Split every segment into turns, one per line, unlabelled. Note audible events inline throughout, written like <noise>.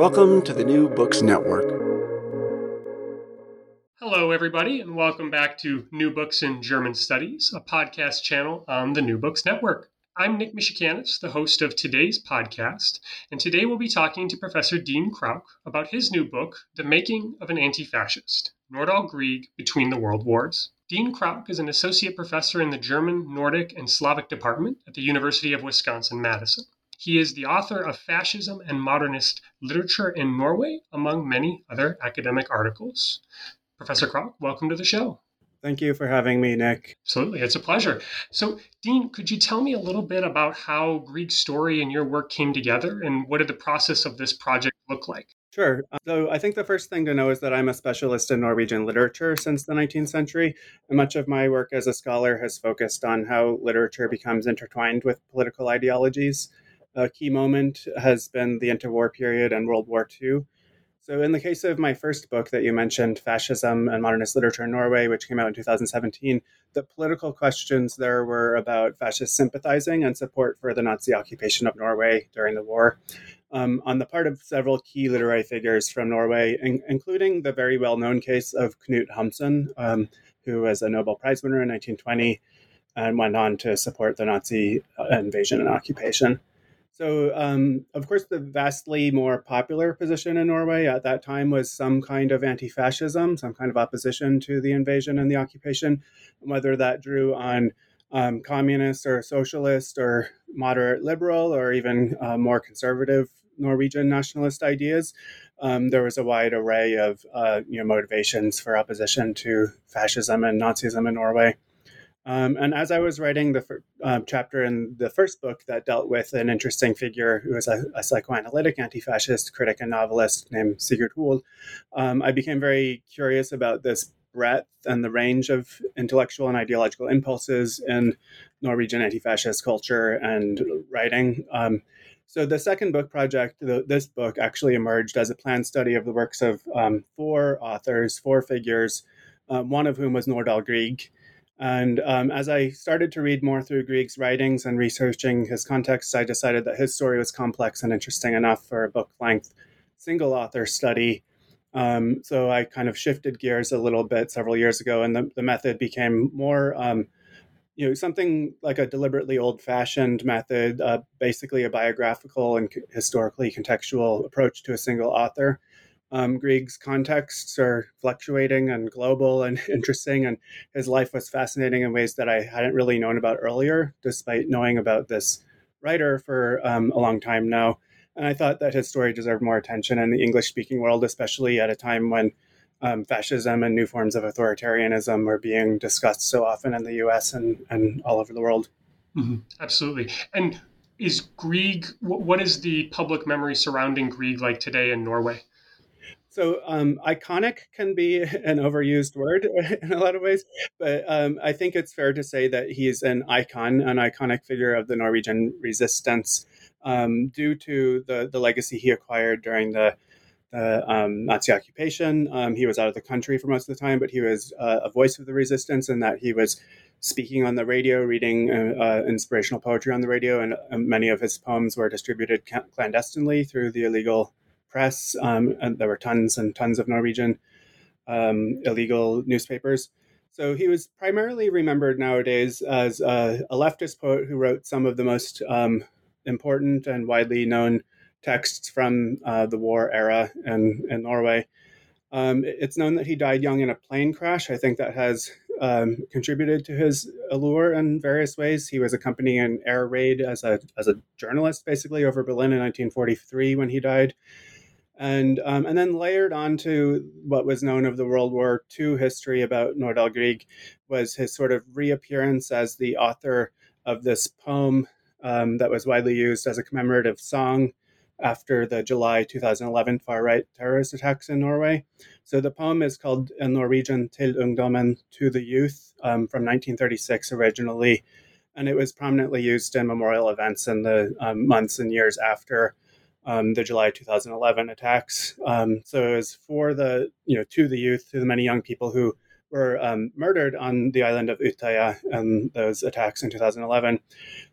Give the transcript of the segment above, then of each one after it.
Welcome to the New Books Network.
Hello, everybody, and welcome back to New Books in German Studies, a podcast channel on the New Books Network. I'm Nick Misukanis, the host of today's podcast, and today we'll be talking to Professor Dean Krouk about his new book, The Making of an Anti Fascist Nordahl Grieg Between the World Wars. Dean Krouk is an associate professor in the German, Nordic, and Slavic department at the University of Wisconsin Madison. He is the author of Fascism and Modernist Literature in Norway, among many other academic articles. Professor Krouk, welcome to the show.
Thank you for having me, Nick.
Absolutely, it's a pleasure. So, Dean, could you tell me a little bit about how Grieg's story and your work came together, and what did the process of this project look like?
Sure. Uh, so I think the first thing to know is that I'm a specialist in Norwegian literature since the 19th century, and much of my work as a scholar has focused on how literature becomes intertwined with political ideologies. A key moment has been the interwar period and World War II. So, in the case of my first book that you mentioned, Fascism and Modernist Literature in Norway, which came out in 2017, the political questions there were about fascist sympathizing and support for the Nazi occupation of Norway during the war. Um, on the part of several key literary figures from Norway, in- including the very well known case of Knut Hamsun, um, who was a Nobel Prize winner in 1920 and went on to support the Nazi uh, invasion and occupation. So, um, of course, the vastly more popular position in Norway at that time was some kind of anti fascism, some kind of opposition to the invasion and the occupation, whether that drew on um, communist or socialist or moderate liberal or even uh, more conservative Norwegian nationalist ideas. Um, there was a wide array of uh, you know, motivations for opposition to fascism and Nazism in Norway. Um, and as I was writing the uh, chapter in the first book that dealt with an interesting figure who was a, a psychoanalytic anti fascist critic and novelist named Sigurd Hoel, um, I became very curious about this breadth and the range of intellectual and ideological impulses in Norwegian anti fascist culture and writing. Um, so the second book project, the, this book actually emerged as a planned study of the works of um, four authors, four figures, um, one of whom was Nordahl Grieg. And um, as I started to read more through Grieg's writings and researching his context, I decided that his story was complex and interesting enough for a book length single author study. Um, so I kind of shifted gears a little bit several years ago, and the, the method became more, um, you know, something like a deliberately old fashioned method, uh, basically a biographical and historically contextual approach to a single author. Um, Grieg's contexts are fluctuating and global and <laughs> interesting, and his life was fascinating in ways that I hadn't really known about earlier, despite knowing about this writer for um, a long time now. And I thought that his story deserved more attention in the English speaking world, especially at a time when um, fascism and new forms of authoritarianism were being discussed so often in the US and, and all over the world.
Mm-hmm. Absolutely. And is Grieg, what is the public memory surrounding Grieg like today in Norway?
So um, iconic can be <laughs> an overused word <laughs> in a lot of ways, but um, I think it's fair to say that he's an icon, an iconic figure of the Norwegian resistance. um, due to the, the legacy he acquired during the, the um, Nazi occupation. Um, he was out of the country for most of the time, but he was uh, a voice of the resistance in that he was speaking on the radio, reading uh, uh inspirational poetry on the radio, and uh, many of his poems were distributed clandestinely through the illegal press. Um, and there were tons and tons of Norwegian um, illegal newspapers. So he was primarily remembered nowadays as a, a leftist poet who wrote some of the most um, important and widely known texts from uh, the war era in, in Norway. Um, it's known that he died young in a plane crash. I think that has um, contributed to his allure in various ways. He was accompanying an air raid as a, as a journalist, basically, over Berlin in 1943 when he died and um, and then layered onto what was known of the World War II history about Nordahl Grieg was his sort of reappearance as the author of this poem um, that was widely used as a commemorative song after the July 2011 far right terrorist attacks in Norway. So the poem is called in Norwegian Til ungdommen, to the youth, um, from 1936 originally. And it was prominently used in memorial events in the um, months and years after um, the July 2011 attacks. Um, so it was for the, you know, to the youth, to the many young people who were um, murdered on the island of Utøya and those attacks in 2011.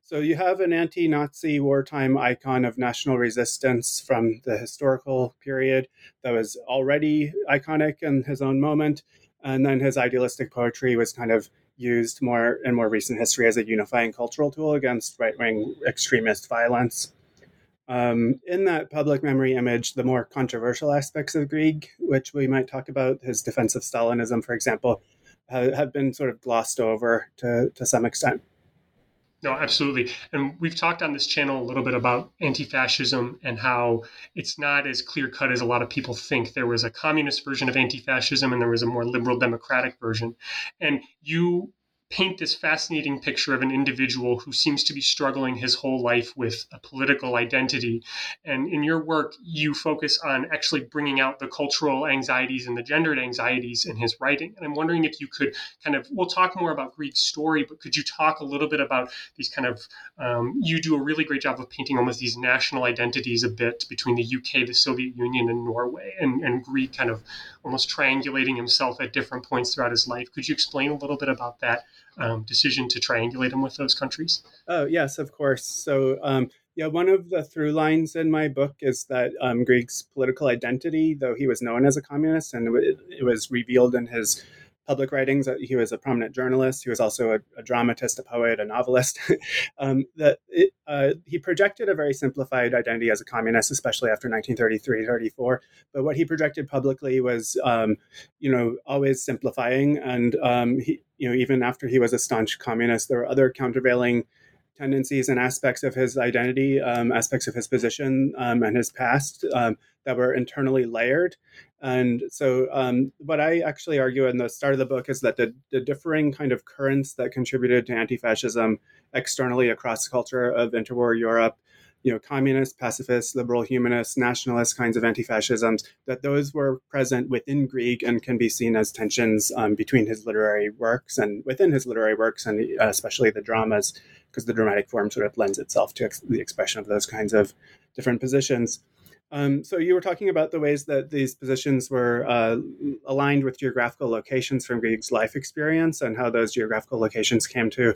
So you have an anti Nazi wartime icon of national resistance from the historical period that was already iconic in his own moment. And then his idealistic poetry was kind of used more in more recent history as a unifying cultural tool against right wing extremist violence. Um, in that public memory image, the more controversial aspects of Grieg, which we might talk about, his defense of Stalinism, for example, have, been sort of glossed over to, to some extent.
No, absolutely. And we've talked on this channel a little bit about anti fascism and how it's not as clear cut as a lot of people think. There was a communist version of anti fascism and there was a more liberal democratic version. And you paint this fascinating picture of an individual who seems to be struggling his whole life with a political identity. And in your work, you focus on actually bringing out the cultural anxieties and the gendered anxieties in his writing. And I'm wondering if you could kind of, we'll talk more about Grieg's story, but could you talk a little bit about these kind of, um, you do a really great job of painting almost these national identities a bit between the UK, the Soviet Union, and Norway, and, and Grieg kind of almost triangulating himself at different points throughout his life. Could you explain a little bit about that? um, decision to triangulate him with those countries?
Oh, yes, of course. So, um, yeah, one of the through lines in my book is that um, political identity, though he was known as a communist and it was revealed in his public writings. He was a prominent journalist. He was also a, a dramatist, a poet, a novelist. <laughs> um, that it, uh, he projected a very simplified identity as a communist, especially after 1933, 34. But what he projected publicly was, um, you know, always simplifying. And um, he, you know, even after he was a staunch communist, there were other countervailing tendencies and aspects of his identity, um, aspects of his position um, and his past um, that were internally layered. And so, um, what I actually argue in the start of the book is that the, the differing kind of currents that contributed to anti fascism externally across culture of interwar Europe you know, communist, pacifist, liberal, humanist, nationalist kinds of anti-fascisms, that those were present within Grieg and can be seen as tensions um, between his literary works and within his literary works, and uh, especially the dramas, because the dramatic form sort of lends itself to ex- the expression of those kinds of different positions. Um, so you were talking about the ways that these positions were uh, aligned with geographical locations from Grieg's life experience and how those geographical locations came to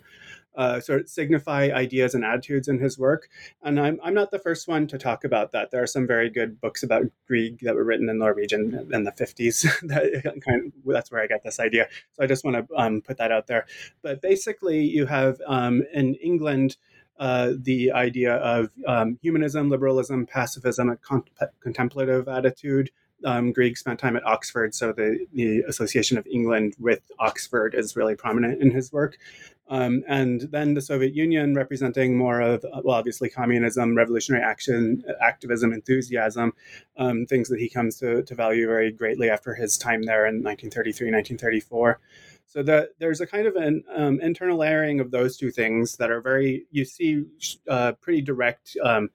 uh, sort of signify ideas and attitudes in his work. And I'm, I'm not the first one to talk about that. There are some very good books about Grieg that were written in Norwegian in the 50s. <laughs> that kind of, that's where I got this idea. So I just want to um, put that out there. But basically, you have um, in England, uh, the idea of um, humanism, liberalism, pacifism, a con- contemplative attitude. Um, Grieg spent time at Oxford, so the, the Association of England with Oxford is really prominent in his work. Um, and then the Soviet Union representing more of, well, obviously communism, revolutionary action, activism, enthusiasm, um, things that he comes to, to value very greatly after his time there in 1933, 1934. So there's a kind of an um, internal layering of those two things that are very you see uh, pretty direct um,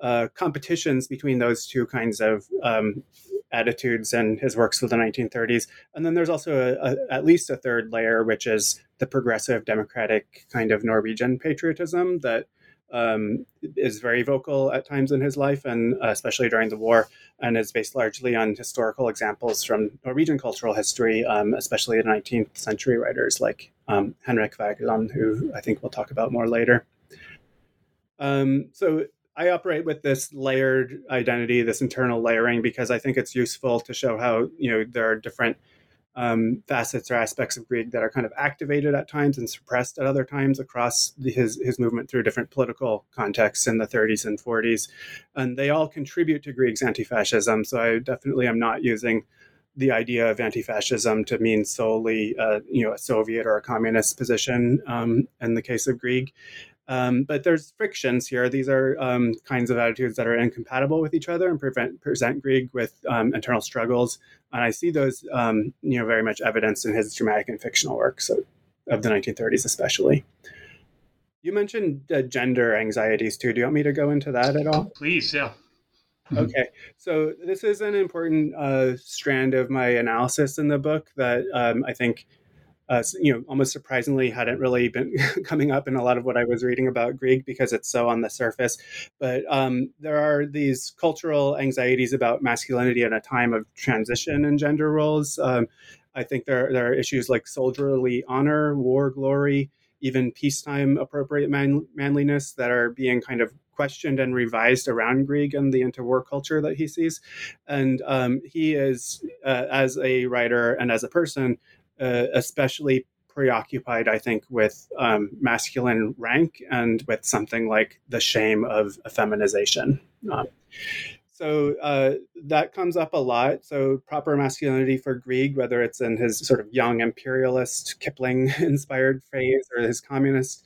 uh, competitions between those two kinds of um, attitudes and his works of the 1930s. And then there's also a, a, at least a third layer, which is the progressive democratic kind of Norwegian patriotism that um, is very vocal at times in his life, and uh, especially during the war, and is based largely on historical examples from Norwegian cultural history, um, especially the 19th century writers like um, Henrik Wergeland, who I think we'll talk about more later. Um, so I operate with this layered identity, this internal layering, because I think it's useful to show how you know there are different um, facets or aspects of Grieg that are kind of activated at times and suppressed at other times across the, his his movement through different political contexts in the 30s and 40s, and they all contribute to Grieg's anti-fascism. So I definitely am not using the idea of anti-fascism to mean solely, uh, you know, a Soviet or a communist position um, in the case of Grieg. Um, but there's frictions here. These are um, kinds of attitudes that are incompatible with each other and prevent, present Grieg with um, internal struggles. And I see those, um, you know, very much evidenced in his dramatic and fictional works of, of the 1930s, especially. You mentioned uh, gender anxieties too. Do you want me to go into that at all?
Please, yeah.
Okay, so this is an important uh, strand of my analysis in the book that um, I think uh, you know, almost surprisingly hadn't really been <laughs> coming up in a lot of what I was reading about Grieg because it's so on the surface. But um, there are these cultural anxieties about masculinity at a time of transition in gender roles. Um, I think there, there are issues like soldierly honor, war glory, even peacetime appropriate man, manliness that are being kind of questioned and revised around Grieg and the interwar culture that he sees. And um, he is, uh, as a writer and as a person, uh, especially preoccupied, I think, with um, masculine rank and with something like the shame of effeminization. Um, so uh, that comes up a lot. So proper masculinity for Grieg, whether it's in his sort of young imperialist Kipling-inspired <laughs> phase or his communist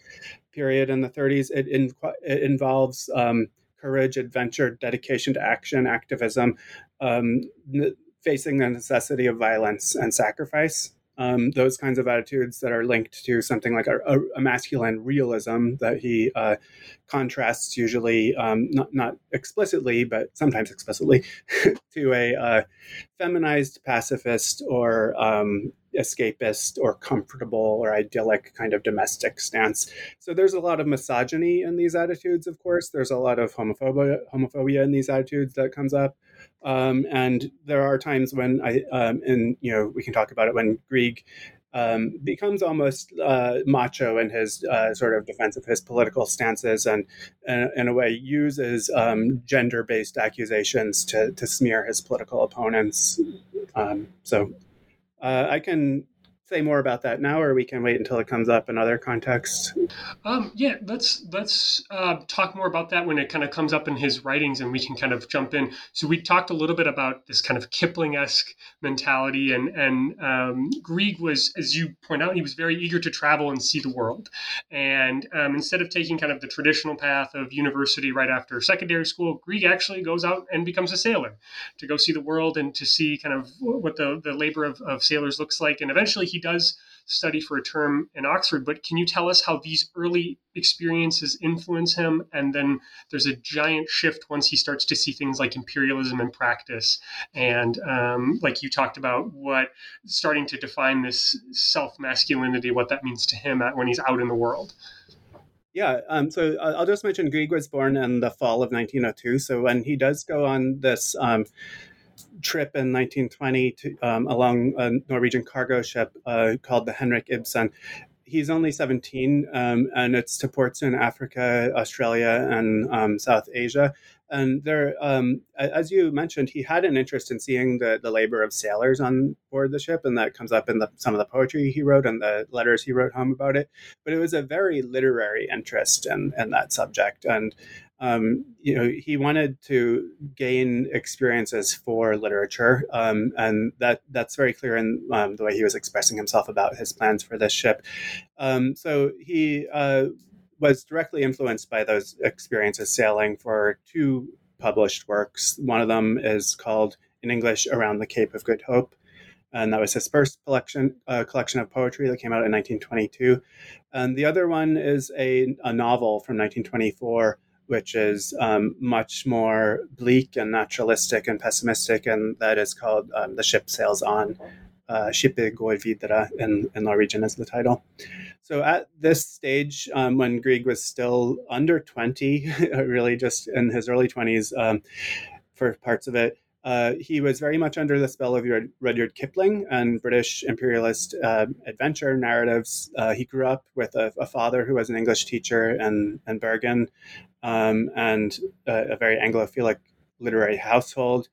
period in the 30s, it, in, it involves um, courage, adventure, dedication to action, activism, um, n- facing the necessity of violence and sacrifice um, those kinds of attitudes that are linked to something like a, a masculine realism that he uh, contrasts usually um, not not explicitly but sometimes explicitly <laughs> to a uh, feminized pacifist or um, escapist or comfortable or idyllic kind of domestic stance. So there's a lot of misogyny in these attitudes, of course. There's a lot of homophobia, homophobia in these attitudes that comes up. Um, and there are times when I, um, and you know, we can talk about it when Grieg um, becomes almost uh, macho in his uh, sort of defense of his political stances and, in a way, uses um, gender based accusations to, to smear his political opponents. Um, so uh, I can say more about that now, or we can wait until it comes up in other contexts?
Um, yeah, let's let's uh, talk more about that when it kind of comes up in his writings, and we can kind of jump in. So we talked a little bit about this kind of Kipling-esque mentality, and and um, Grieg was, as you point out, he was very eager to travel and see the world, and um, instead of taking kind of the traditional path of university right after secondary school, Grieg actually goes out and becomes a sailor to go see the world and to see kind of what the the labor of, of sailors looks like, and eventually he does study for a term in Oxford, but can you tell us how these early experiences influence him? And then there's a giant shift once he starts to see things like imperialism in practice. And um, like you talked about, what starting to define this self masculinity, what that means to him when he's out in the world.
Yeah, um, so I'll just mention Grieg was born in the fall of 1902. So when he does go on this um, trip in 1920 to, um, along a Norwegian cargo ship uh, called the Henrik Ibsen. He's only 17, um, and it's to ports in Africa, Australia, and um, South Asia. And there, um, as you mentioned, he had an interest in seeing the, the labor of sailors on board the ship, and that comes up in the, some of the poetry he wrote and the letters he wrote home about it. But it was a very literary interest in, in that subject, and um, you know, he wanted to gain experiences for literature, um, and that that's very clear in um, the way he was expressing himself about his plans for this ship. Um, so he uh, was directly influenced by those experiences sailing for two published works. One of them is called in English "Around the Cape of Good Hope." and that was his first collection uh, collection of poetry that came out in 1922. And the other one is a, a novel from 1924 which is um, much more bleak and naturalistic and pessimistic, and that is called um, The Ship Sails On. uh, Skipet går in, in Norwegian is the title. So at this stage, um, when Grieg was still under 20, <laughs> really just in his early 20s um, for parts of it, uh, he was very much under the spell of Rudyard Kipling and British imperialist uh, adventure narratives. Uh, he grew up with a, a, father who was an English teacher in, in Bergen um, and a, a, very Anglophilic literary household.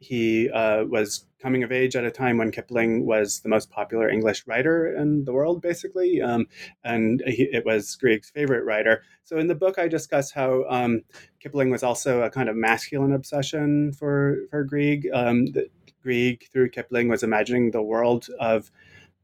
He uh, was coming of age at a time when Kipling was the most popular English writer in the world, basically, um, and he, it was Grieg's favorite writer. So in the book, I discuss how um, Kipling was also a kind of masculine obsession for for Grieg. Um, Grieg, through Kipling, was imagining the world of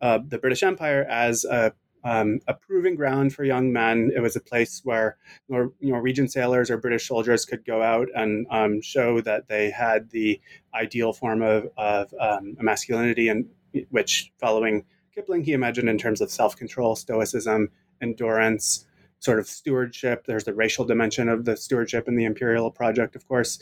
uh, the British Empire as a um, a proving ground for young men. It was a place where Nor- Norwegian sailors or British soldiers could go out and um, show that they had the ideal form of, of um, masculinity, and which, following Kipling, he imagined in terms of self control, stoicism, endurance, sort of stewardship. There's the racial dimension of the stewardship in the imperial project, of course.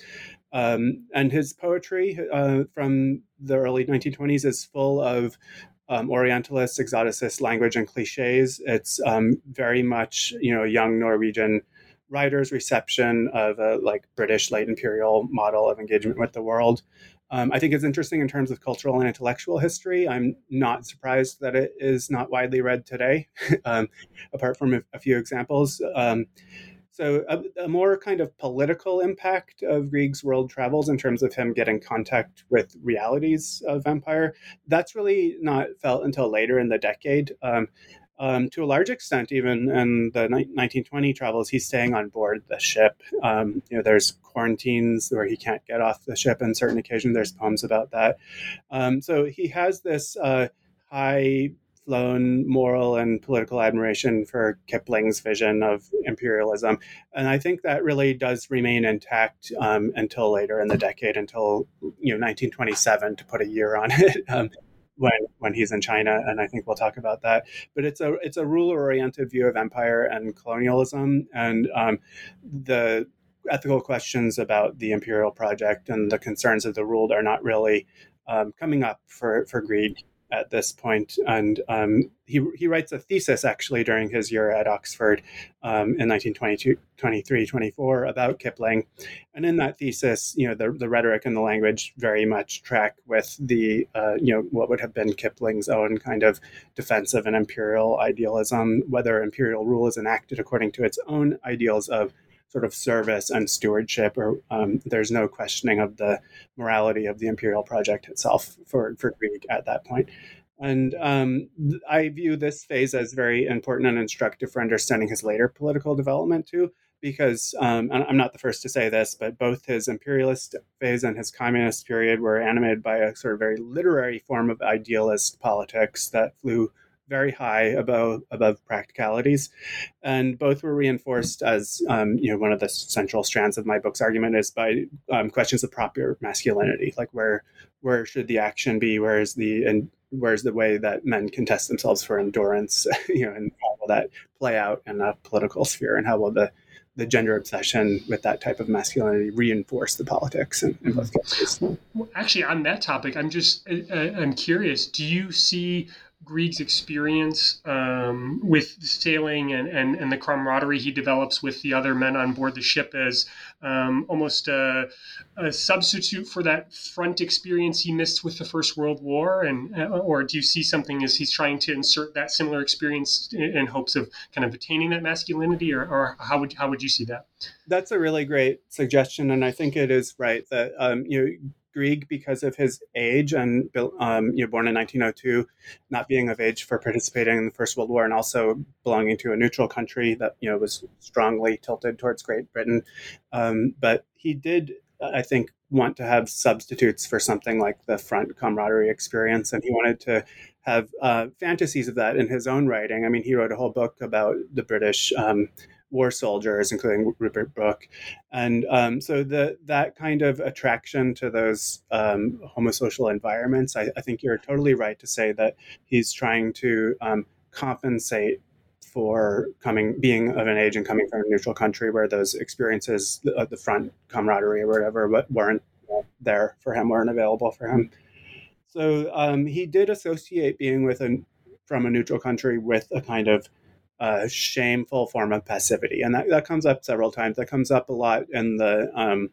Um, and his poetry uh, from the early 1920s is full of um, Orientalist, exoticist language and cliches. It's um, very much, you know, young Norwegian writers' reception of a like British late imperial model of engagement with the world. Um, I think it's interesting in terms of cultural and intellectual history. I'm not surprised that it is not widely read today, <laughs> um, apart from a, a few examples. So, a, a, more kind of political impact of Grieg's world travels in terms of him getting contact with realities of empire, that's really not felt until later in the decade. Um, um, to a large extent, even in the 1920 travels, he's staying on board the ship. Um, you know, there's quarantines where he can't get off the ship on certain occasions. There's poems about that. Um, so he has this uh, high flown moral and political admiration for Kipling's vision of imperialism. And I think that really does remain intact um, until later in the decade, until you know 1927, to put a year on <laughs> it. Um, when when he's in China, and I think we'll talk about that. But it's a it's a ruler oriented view of empire and colonialism, and um, the ethical questions about the imperial project and the concerns of the ruled are not really um, coming up for for Grieg at this point, and um, he he writes a thesis actually during his year at Oxford um, in 1922, 23, 24 about Kipling, and in that thesis, you know, the the rhetoric and the language very much track with the uh, you know what would have been Kipling's own kind of defensive and imperial idealism, whether imperial rule is enacted according to its own ideals of sort of service and stewardship, or um, there's no questioning of the morality of the imperial project itself for, for Grieg at that point. And um, I view this phase as very important and instructive for understanding his later political development too, because um, I'm not the first to say this, but both his imperialist phase and his communist period were animated by a sort of very literary form of idealist politics that flew very high above above practicalities, and both were reinforced as um, you know one of the central strands of my book's argument is by um, questions of proper masculinity, like where where should the action be, where is the and where's the way that men can test themselves for endurance, <laughs> you know, and how will that play out in a political sphere, and how will the the gender obsession with that type of masculinity reinforce the politics in, in both cases.
Well, actually, on that topic, I'm just uh, uh I'm curious. Do you see Grieg's experience um, with sailing and, and, and the camaraderie he develops with the other men on board the ship as um, almost a, a, substitute for that front experience he missed with the First World War? And uh, or do you see something as he's trying to insert that similar experience in, in hopes of kind of attaining that masculinity, or, or, how would how would you see that?
That's a really great suggestion, and I think it is right that um, you know Grieg because of his age and um, you know, born in 1902, not being of age for participating in the First World War, and also belonging to a neutral country that you know was strongly tilted towards Great Britain. Um, but he did, I think, want to have substitutes for something like the front camaraderie experience, and he wanted to have uh, fantasies of that in his own writing. I mean, he wrote a whole book about the British. Um, war soldiers, including Rupert Brooke, and um, so the that kind of attraction to those um, homosocial environments, I, I, think you're totally right to say that he's trying to um, compensate for coming being of an age and coming from a neutral country where those experiences, the, the front camaraderie or whatever, weren't there for him, weren't available for him. So um, he did associate being with a from a neutral country with a kind of uh, shameful form of passivity, and that, that comes up several times. That comes up a lot in the um,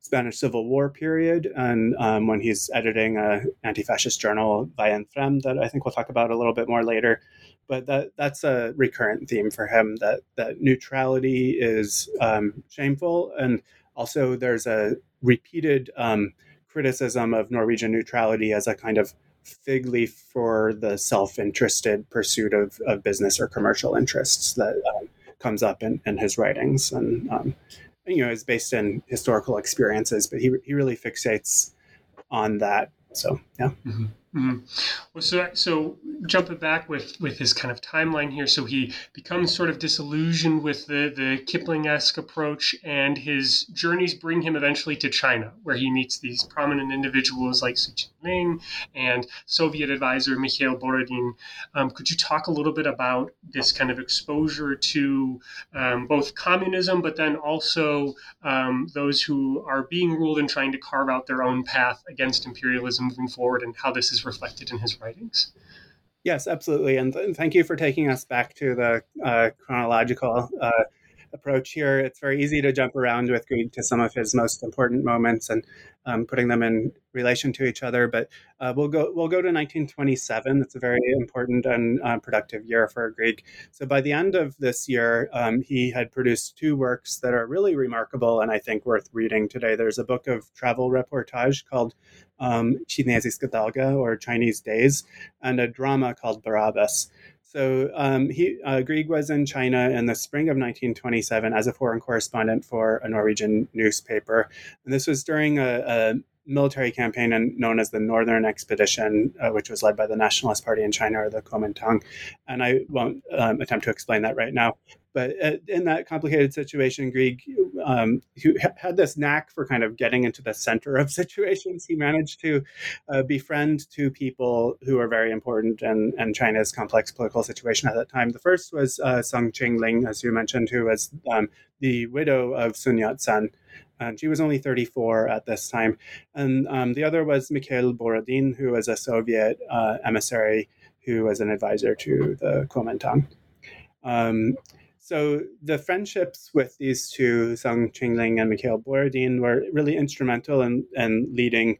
Spanish Civil War period, and um, when he's editing a anti-fascist journal, Veien Frem, that I think we'll talk about a little bit more later. But that that's a recurrent theme for him that that neutrality is um, shameful, and also there's a repeated um, criticism of Norwegian neutrality as a kind of fig leaf for the self-interested pursuit of, of business or commercial interests that um, comes up in, in his writings. And um, you know is based in historical experiences but he, he really fixates on that. So yeah.
Mm-hmm. Mm-hmm. Well, so so jumping back with with his kind of timeline here, so he becomes sort of disillusioned with the the Kipling-esque approach, and his journeys bring him eventually to China, where he meets these prominent individuals like Song Qingling and Soviet advisor Mikhail Borodin. Um, could you talk a little bit about this kind of exposure to um, both communism, but then also um, those who are being ruled and trying to carve out their own path against imperialism moving forward, and how this is reflected in his writings.
Yes, absolutely. And th- thank you for taking us back to the uh, chronological uh, approach here. It's very easy to jump around with Grieg to some of his most important moments and um, putting them in relation to each other. But uh, we'll go we'll go to 1927. It's a very important and uh, productive year for Grieg. So by the end of this year, um, he had produced two works that are really remarkable and I think worth reading today. There's a book of travel reportage called um, Chinesiska or Chinese Days, and a drama called Barabbas. So um, he uh, Grieg was in China in the spring of 1927 as a foreign correspondent for a Norwegian newspaper, and this was during a, a military campaign known as the Northern Expedition, uh, which was led by the Nationalist Party in China or the Kuomintang. And I won't um, attempt to explain that right now. But uh, in that complicated situation, Grieg, um, who had this knack for kind of getting into the center of <laughs> situations, he managed to uh, befriend two people who were very important in, in, China's complex political situation at that time. The first was uh, Sung Ching-ling, as you mentioned, who was um, the widow of Sun Yat-sen. And she was only 34 at this time. And um, the other was Mikhail Borodin, who was a Soviet uh, emissary who was an advisor to the Kuomintang. Um, so the friendships with these two, Sung Ching-ling and Mikhail Borodin, were really instrumental in, in leading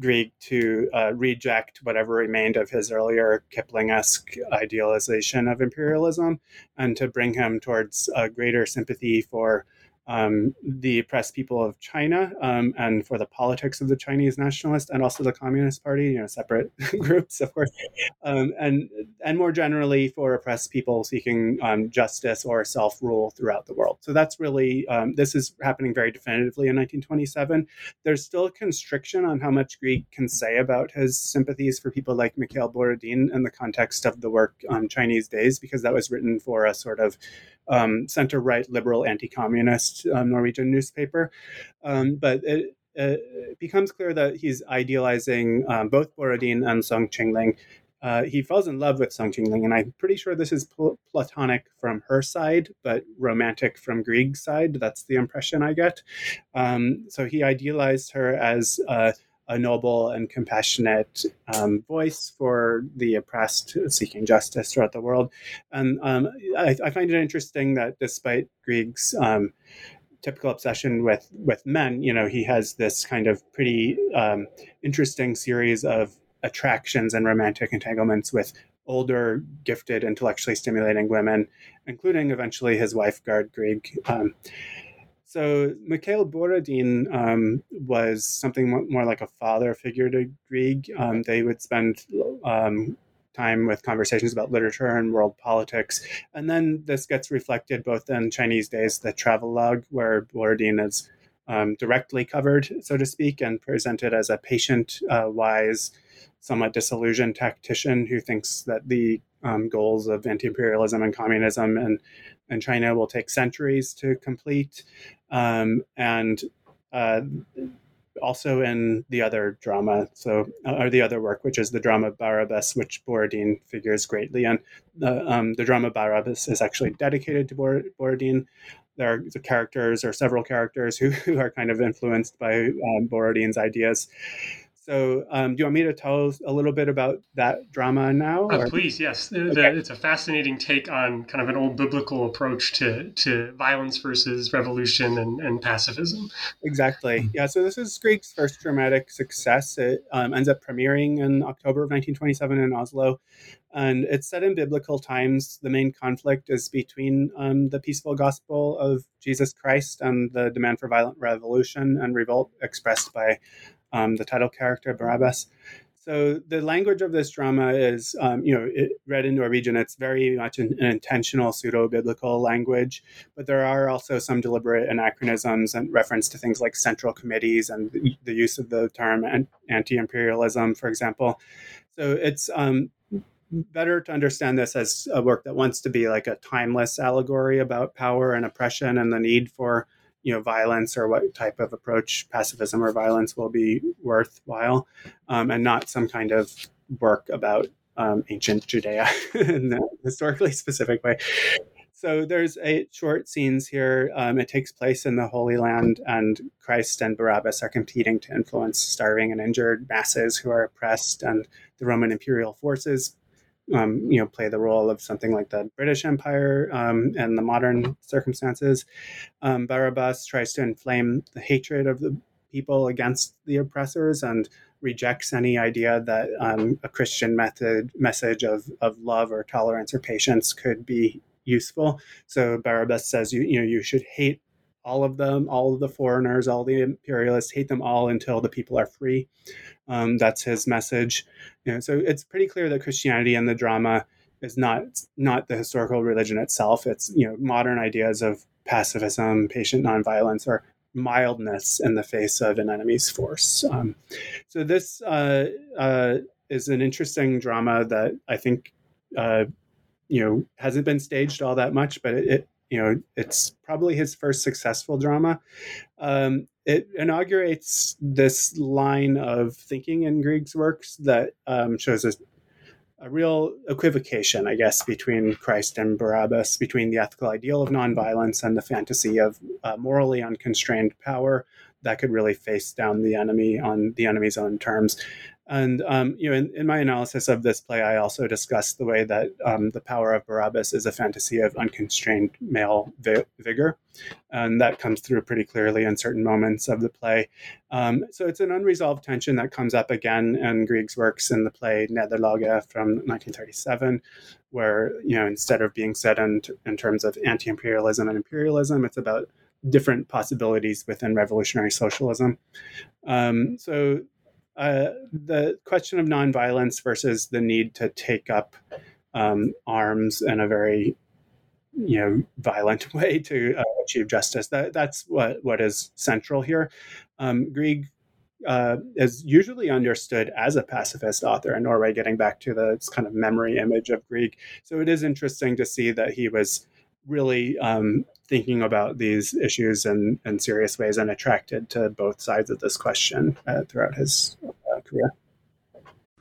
Grieg to uh, reject whatever remained of his earlier Kipling-esque idealization of imperialism and to bring him towards a greater sympathy for um, the oppressed people of China um, and for the politics of the Chinese nationalist and also the Communist Party, you know, separate <laughs> groups, of course, um, and and more generally for oppressed people seeking um, justice or self rule throughout the world. So that's really um, this is happening very definitively in 1927. There's still a constriction on how much Grieg can say about his sympathies for people like Mikhail Borodin in the context of the work on Chinese Days, because that was written for a sort of um, center right liberal anti communist um, Norwegian newspaper. Um, but it, it, becomes clear that he's idealizing um, both Borodin and Song Ching-ling. Uh, he falls in love with Song Ching-ling, and I'm pretty sure this is pl- platonic from her side, but romantic from Grieg's side. That's the impression I get. Um, so he idealized her as uh, a noble and compassionate um, voice for the oppressed seeking justice throughout the world. And um, I, I, find it interesting that despite Grieg's um, typical obsession with with men, you know, he has this kind of pretty um, interesting series of attractions and romantic entanglements with older, gifted, intellectually stimulating women, including eventually his wife, Gerd Grieg. So Mikhail Borodin um, was something more like a father figure to Grieg. Um, they would spend um, time with conversations about literature and world politics. And then this gets reflected both in Chinese Days, the travelogue, where Borodin is um, directly covered, so to speak, and presented as a patient, uh, wise, somewhat disillusioned tactician who thinks that the um, goals of anti-imperialism and communism and and China will take centuries to complete. Um, and uh, also in the other drama, so uh, or the other work, which is the drama Barabbas, which Borodin figures greatly in. The, um, the drama Barabbas is actually dedicated to Bor- Borodin. There are the characters or several characters who, <laughs> who are kind of influenced by um, Borodin's ideas. So, um, do you want me to tell us a little bit about that drama now?
Uh, please, yes. Okay. it's a fascinating take on kind of an old biblical approach to, to violence versus revolution and, and pacifism.
Exactly. Hmm. Yeah. So this is Grieg's first dramatic success. It um, ends up premiering in October of 1927 in Oslo, and it's set in biblical times. The main conflict is between um, the peaceful gospel of Jesus Christ and the demand for violent revolution and revolt expressed by um, the title character Barabbas. So the language of this drama is, um, you know, it, read in Norwegian. It's very much an, an intentional pseudo-biblical language, but there are also some deliberate anachronisms and reference to things like central committees and the, the use of the term anti-imperialism, for example. So it's um, better to understand this as a work that wants to be like a timeless allegory about power and oppression and the need for you know violence or what type of approach pacifism or violence will be worthwhile um, and not some kind of work about um, ancient judea <laughs> in a historically specific way. So there's eight short scenes here um, it takes place in the holy land and christ and barabbas are competing to influence starving and injured masses who are oppressed and the roman imperial forces um, you know, play the role of something like the British Empire um, and the modern circumstances. Um, Barabbas tries to inflame the hatred of the people against the oppressors and rejects any idea that um, a Christian method message of, of love or tolerance or patience could be useful. So Barabbas says you you know you should hate all of them, all of the foreigners, all the imperialists, hate them all until the people are free. Um, that's his message. You know, so it's pretty clear that Christianity and the drama is not not the historical religion itself. It's you know modern ideas of pacifism, patient nonviolence, or mildness in the face of an enemy's force. Um, so this uh, uh, is an interesting drama that I think uh, you know hasn't been staged all that much, but it, it you know it's probably his first successful drama. Um, it inaugurates this line of thinking in Grieg's works that um, shows a, a, real equivocation, I guess, between Christ and Barabbas, between the ethical ideal of nonviolence and the fantasy of uh, morally unconstrained power that could really face down the enemy on the enemy's own terms. And um, you know, in, in, my analysis of this play, I also discussed the way that um, the power of Barabbas is a fantasy of unconstrained male vi- vigor, and that comes through pretty clearly in certain moments of the play. Um, so it's an unresolved tension that comes up again in Grieg's works in the play Nederlaget from 1937, where you know instead of being set in, t- in terms of anti-imperialism and imperialism, it's about different possibilities within revolutionary socialism. Um, so uh, the question of nonviolence versus the need to take up um, arms in a very you know violent <laughs> way to uh, achieve justice that that's what what is central here um, Grieg uh, is usually understood as a pacifist author in Norway, getting back to the kind of memory image of Grieg. So it is interesting to see that he was really um, thinking about these issues in, in serious ways and attracted to both sides of this question uh, throughout his uh, career.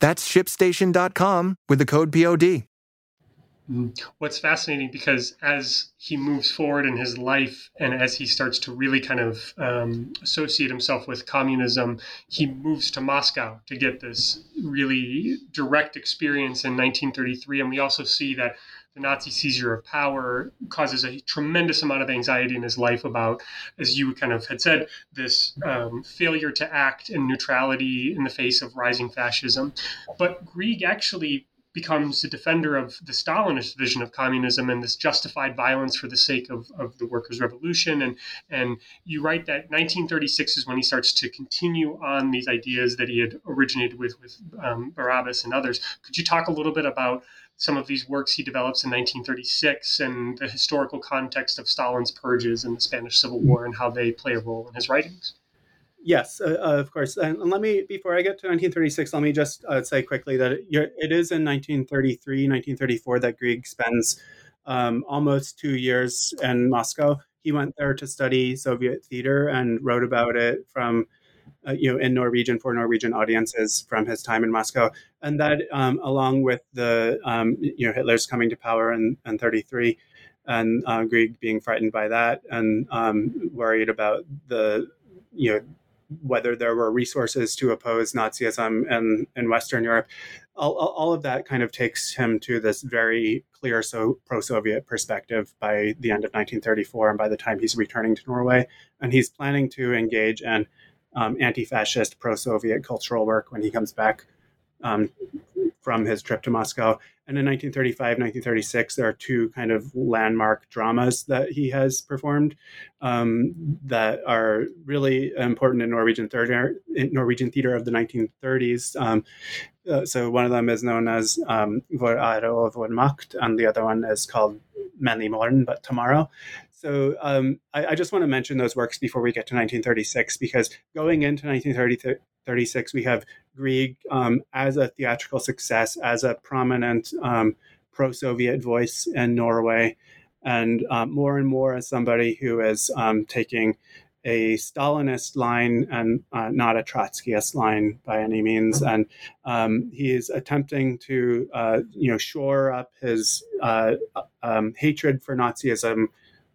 That's shipstation.com with the code POD.
What's fascinating because as he moves forward in his life and as he starts to really kind of um, associate himself with communism, he moves to Moscow to get this really direct experience in 1933. And we also see that the Nazi seizure of power causes a tremendous amount of anxiety in his life about, as you kind of had said, this um, failure to act in neutrality in the face of rising fascism. But Grieg actually becomes a defender of the Stalinist vision of communism and this justified violence for the sake of, of the workers' revolution. And, and you write that 1936 is when he starts to continue on these ideas that he had originated with, with um, Barabbas and others. Could you talk a little bit about some of these works he develops in 1936 and the historical context of Stalin's purges and the Spanish Civil War and how they play a role in his writings?
Yes, uh, uh, of course. And let me, before I get to 1936, let me just uh, say quickly that it, it is in 1933, 1934 that Grieg spends um, almost two years in Moscow. He went there to study Soviet theater and wrote about it from, uh, you know, in Norwegian for Norwegian audiences from his time in Moscow. And that, um, along with the, um, you know, Hitler's coming to power in, in 33 and uh, Grieg being frightened by that and um, worried about the, you know, whether there were resources to oppose Nazism in, in Western Europe. All, all of that kind of takes him to this very clear so pro-Soviet perspective by the end of 1934 and by the time he's returning to Norway. And he's planning to engage in um, anti-fascist pro-Soviet cultural work when he comes back um, from his trip to Moscow. And in 1935, 1936, there are two kind of landmark dramas that he has performed um, that are really important in Norwegian theater, in Norwegian theater of the 1930s. Um, uh, so one of them is known as um, Vår ære og vår makt, and the other one is called Men i morgen, but tomorrow. So um, I, I, just want to mention those works before we get to 1936, because going into 1936, we have Grieg um, as a theatrical success, as a prominent um, pro-Soviet voice in Norway, and um, more and more as somebody who is um, taking a Stalinist line and uh, not a Trotskyist line by any means. And um, he is attempting to, uh, you know, shore up his uh, um, hatred for Nazism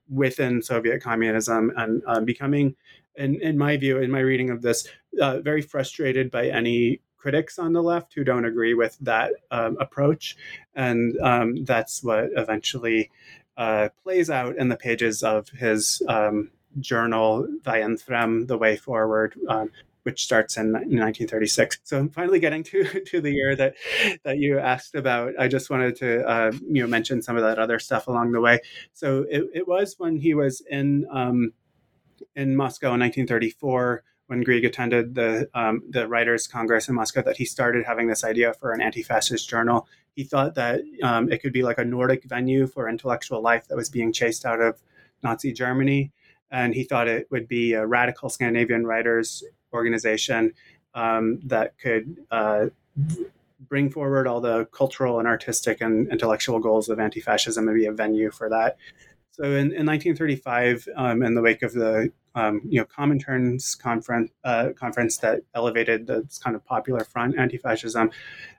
within Soviet communism and uh, becoming, in, in my view, in my reading of this, uh, very frustrated by any critics on the left who don't agree with that um, approach. And um, that's what eventually uh, plays out in the pages of his um, journal, Veien The Way Forward, um, which starts in 1936. So I'm finally getting to, <laughs> to the year that that you asked about. I just wanted to uh, you know mention some of that other stuff along the way. So it, it was when he was in um, in Moscow in 1934 when Grieg attended the um, the Writers' Congress in Moscow that he started having this idea for an anti-fascist journal. He thought that um, it could be like a Nordic venue for intellectual life that was being chased out of Nazi Germany, and he thought it would be a radical Scandinavian writers organization um, that could uh, bring forward all the cultural and artistic and intellectual goals of anti-fascism and be a venue for that. So in, in 1935, um, in the wake of the um, you know Comintern's conference uh, conference that elevated this kind of popular front anti-fascism,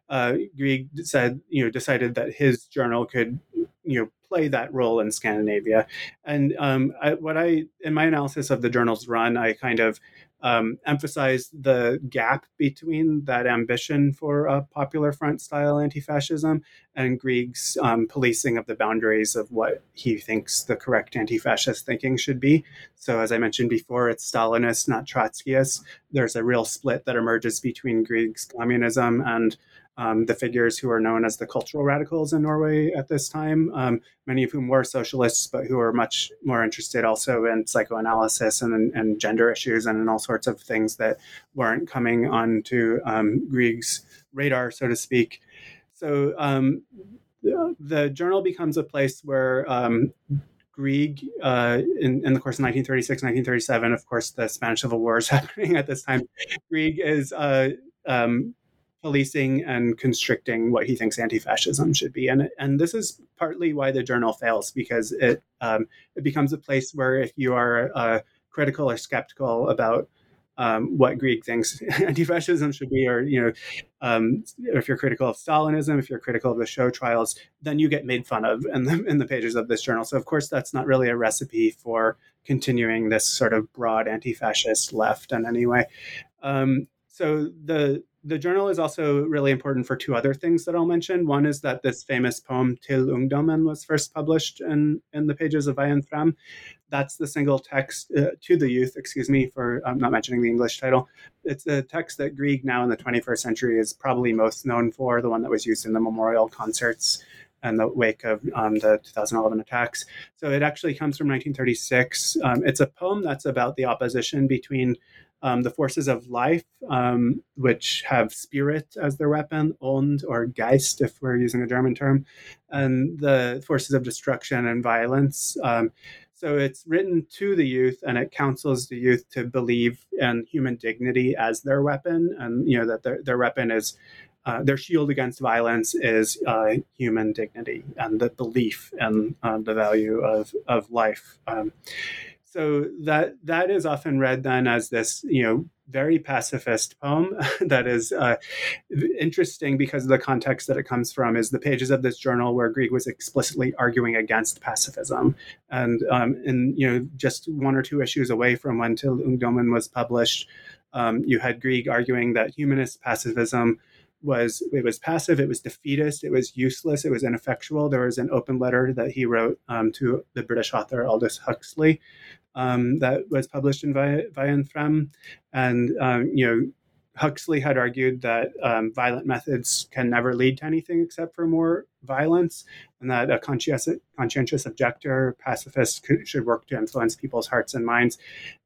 uh, Grieg said you know decided that his journal could you know play that role in Scandinavia. And um, I, what I, in my analysis of the journal's run, I kind of um, emphasized the gap between that ambition for a popular front style anti fascism and Grieg's um, policing of the boundaries of what he thinks the correct anti fascist thinking should be. So, as I mentioned before, it's Stalinist, not Trotskyist. There's a real split that emerges between Grieg's communism and um, the figures who are known as the cultural radicals in Norway at this time, um, many of whom were socialists, but who were much more interested also in psychoanalysis and, and gender issues and in all sorts of things that weren't coming onto um, Grieg's radar, so to speak. So um, the, journal becomes a place where um, Grieg, uh, in, in, the course of 1936, 1937, of course, the Spanish Civil War is <laughs> happening at this time. Grieg is uh, um, policing and constricting what he thinks anti-fascism should be, and and this is partly why the journal fails because it um, it becomes a place where if you are uh, critical or skeptical about um, what Grieg thinks <laughs> anti-fascism should be, or you know, um, if you're critical of Stalinism, if you're critical of the show trials, then you get made fun of in the in the pages of this journal. So of course, that's not really a recipe for continuing this sort of broad anti-fascist left in any way. Um, so the the journal is also really important for two other things that I'll mention. One is that this famous poem Til Ungdommen was first published in, in the pages of Veien Frem. That's the single text uh, to the youth, excuse me for I'm not mentioning the English title. It's a text that Grieg now in the 21st century is probably most known for, the one that was used in the memorial concerts in the wake of um, the 2011 attacks. So it actually comes from 1936. Um, it's a poem that's about the opposition between um, the forces of life, um, which have spirit as their weapon, ånd or Geist, if we're using a German term, and the forces of destruction and violence. Um, so it's written to the youth, and it counsels the youth to believe in human dignity as their weapon, and you know that their, their weapon is uh, their shield against violence is uh, human dignity and the belief and uh, the value of of life. So that that is often read then as this you know very pacifist poem <laughs> that is uh, interesting because the context that it comes from is the pages of this journal where Grieg was explicitly arguing against pacifism and um, in you know just one or two issues away from when Til Ungdommen was published um, you had Grieg arguing that humanist pacifism was it was passive, it was defeatist, it was useless, it was ineffectual. There was an open letter that he wrote um, to the British author Aldous Huxley um, that was published in Veien Frem, and um, you know Huxley had argued that um, violent methods can never lead to anything except for more violence, and that a conscientious, conscientious objector, pacifist, could, should work to influence people's hearts and minds.